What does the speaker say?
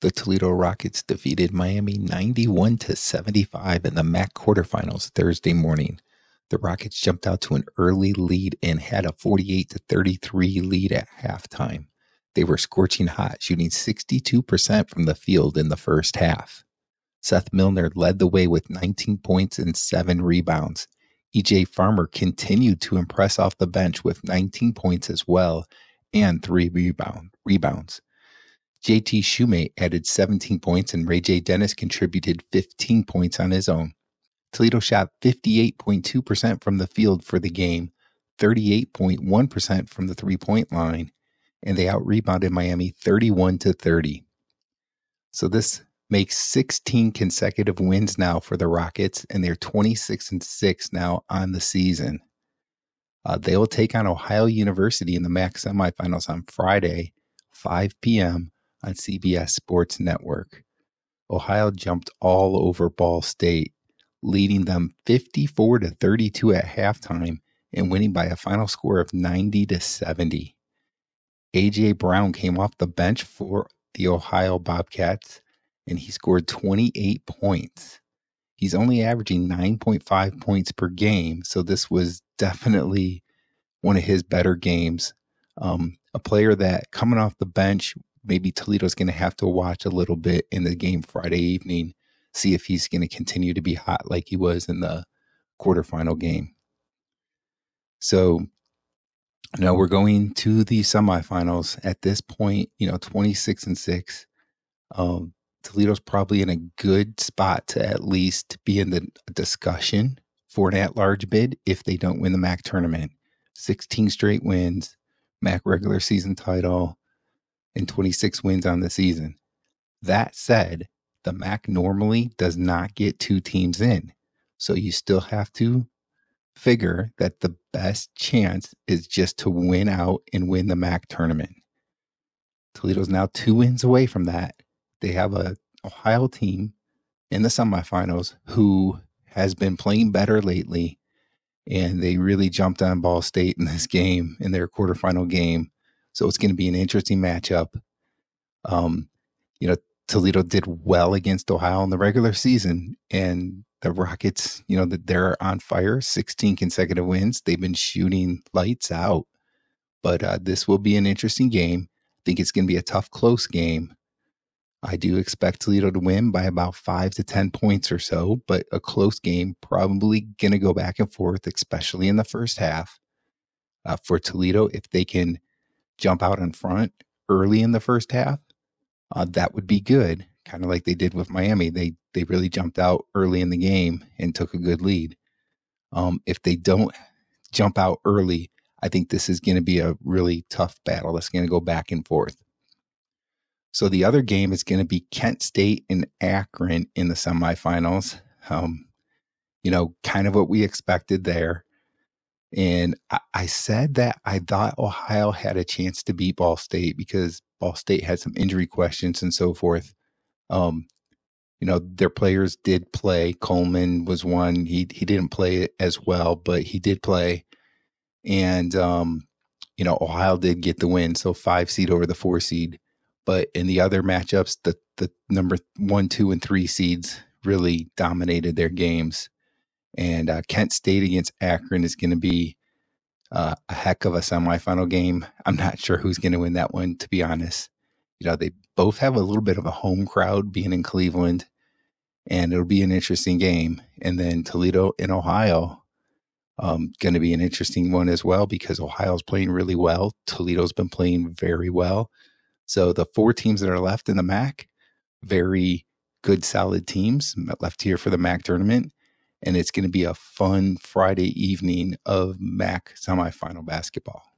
The Toledo Rockets defeated Miami 91 to 75 in the MAC quarterfinals Thursday morning. The Rockets jumped out to an early lead and had a 48 to 33 lead at halftime. They were scorching hot, shooting 62% from the field in the first half. Seth Milner led the way with 19 points and 7 rebounds. EJ Farmer continued to impress off the bench with 19 points as well and 3 rebound, rebounds. JT Shumate added 17 points and Ray J. Dennis contributed 15 points on his own. Toledo shot 58.2% from the field for the game, 38.1% from the three point line, and they out rebounded Miami 31 to 30. So this makes 16 consecutive wins now for the Rockets, and they're 26 and 6 now on the season. Uh, they will take on Ohio University in the MAC semifinals on Friday, 5 p.m. on CBS Sports Network. Ohio jumped all over Ball State, leading them 54 to 32 at halftime and winning by a final score of 90 to 70. AJ Brown came off the bench for the Ohio Bobcats and he scored 28 points. He's only averaging 9.5 points per game, so this was definitely one of his better games. Um, a player that coming off the bench, maybe Toledo's going to have to watch a little bit in the game Friday evening, see if he's going to continue to be hot like he was in the quarterfinal game. So now we're going to the semifinals. At this point, you know, 26 and 6. Um, Toledo's probably in a good spot to at least be in the discussion for an at large bid if they don't win the MAC tournament. 16 straight wins, MAC regular season title, and 26 wins on the season. That said, the MAC normally does not get two teams in. So you still have to figure that the best chance is just to win out and win the MAC tournament. Toledo's now two wins away from that they have a Ohio team in the semifinals who has been playing better lately, and they really jumped on Ball State in this game in their quarterfinal game. So it's going to be an interesting matchup. Um, you know, Toledo did well against Ohio in the regular season, and the Rockets, you know, that they're on fire, 16 consecutive wins. They've been shooting lights out, but uh, this will be an interesting game. I think it's going to be a tough, close game. I do expect Toledo to win by about five to 10 points or so, but a close game, probably going to go back and forth, especially in the first half. Uh, for Toledo, if they can jump out in front early in the first half, uh, that would be good. Kind of like they did with Miami. They they really jumped out early in the game and took a good lead. Um, if they don't jump out early, I think this is going to be a really tough battle. That's going to go back and forth. So the other game is going to be Kent State and Akron in the semifinals. Um, you know, kind of what we expected there. And I, said that I thought Ohio had a chance to beat Ball State because Ball State had some injury questions and so forth. Um, you know, their players did play. Coleman was one. He he didn't play as well, but he did play. And um, you know, Ohio did get the win, so five seed over the four seed. But in the other matchups, the the number one, two, and three seeds really dominated their games. And uh, Kent State against Akron is going to be uh, a heck of a semifinal game. I'm not sure who's going to win that one, to be honest. You know, they both have a little bit of a home crowd being in Cleveland, and it'll be an interesting game. And then Toledo in Ohio, um, going to be an interesting one as well because Ohio's playing really well. Toledo's been playing very well. So the four teams that are left in the MAC, very good, solid teams left here for the MAC tournament. And it's going to be a fun Friday evening of MAC semifinal basketball.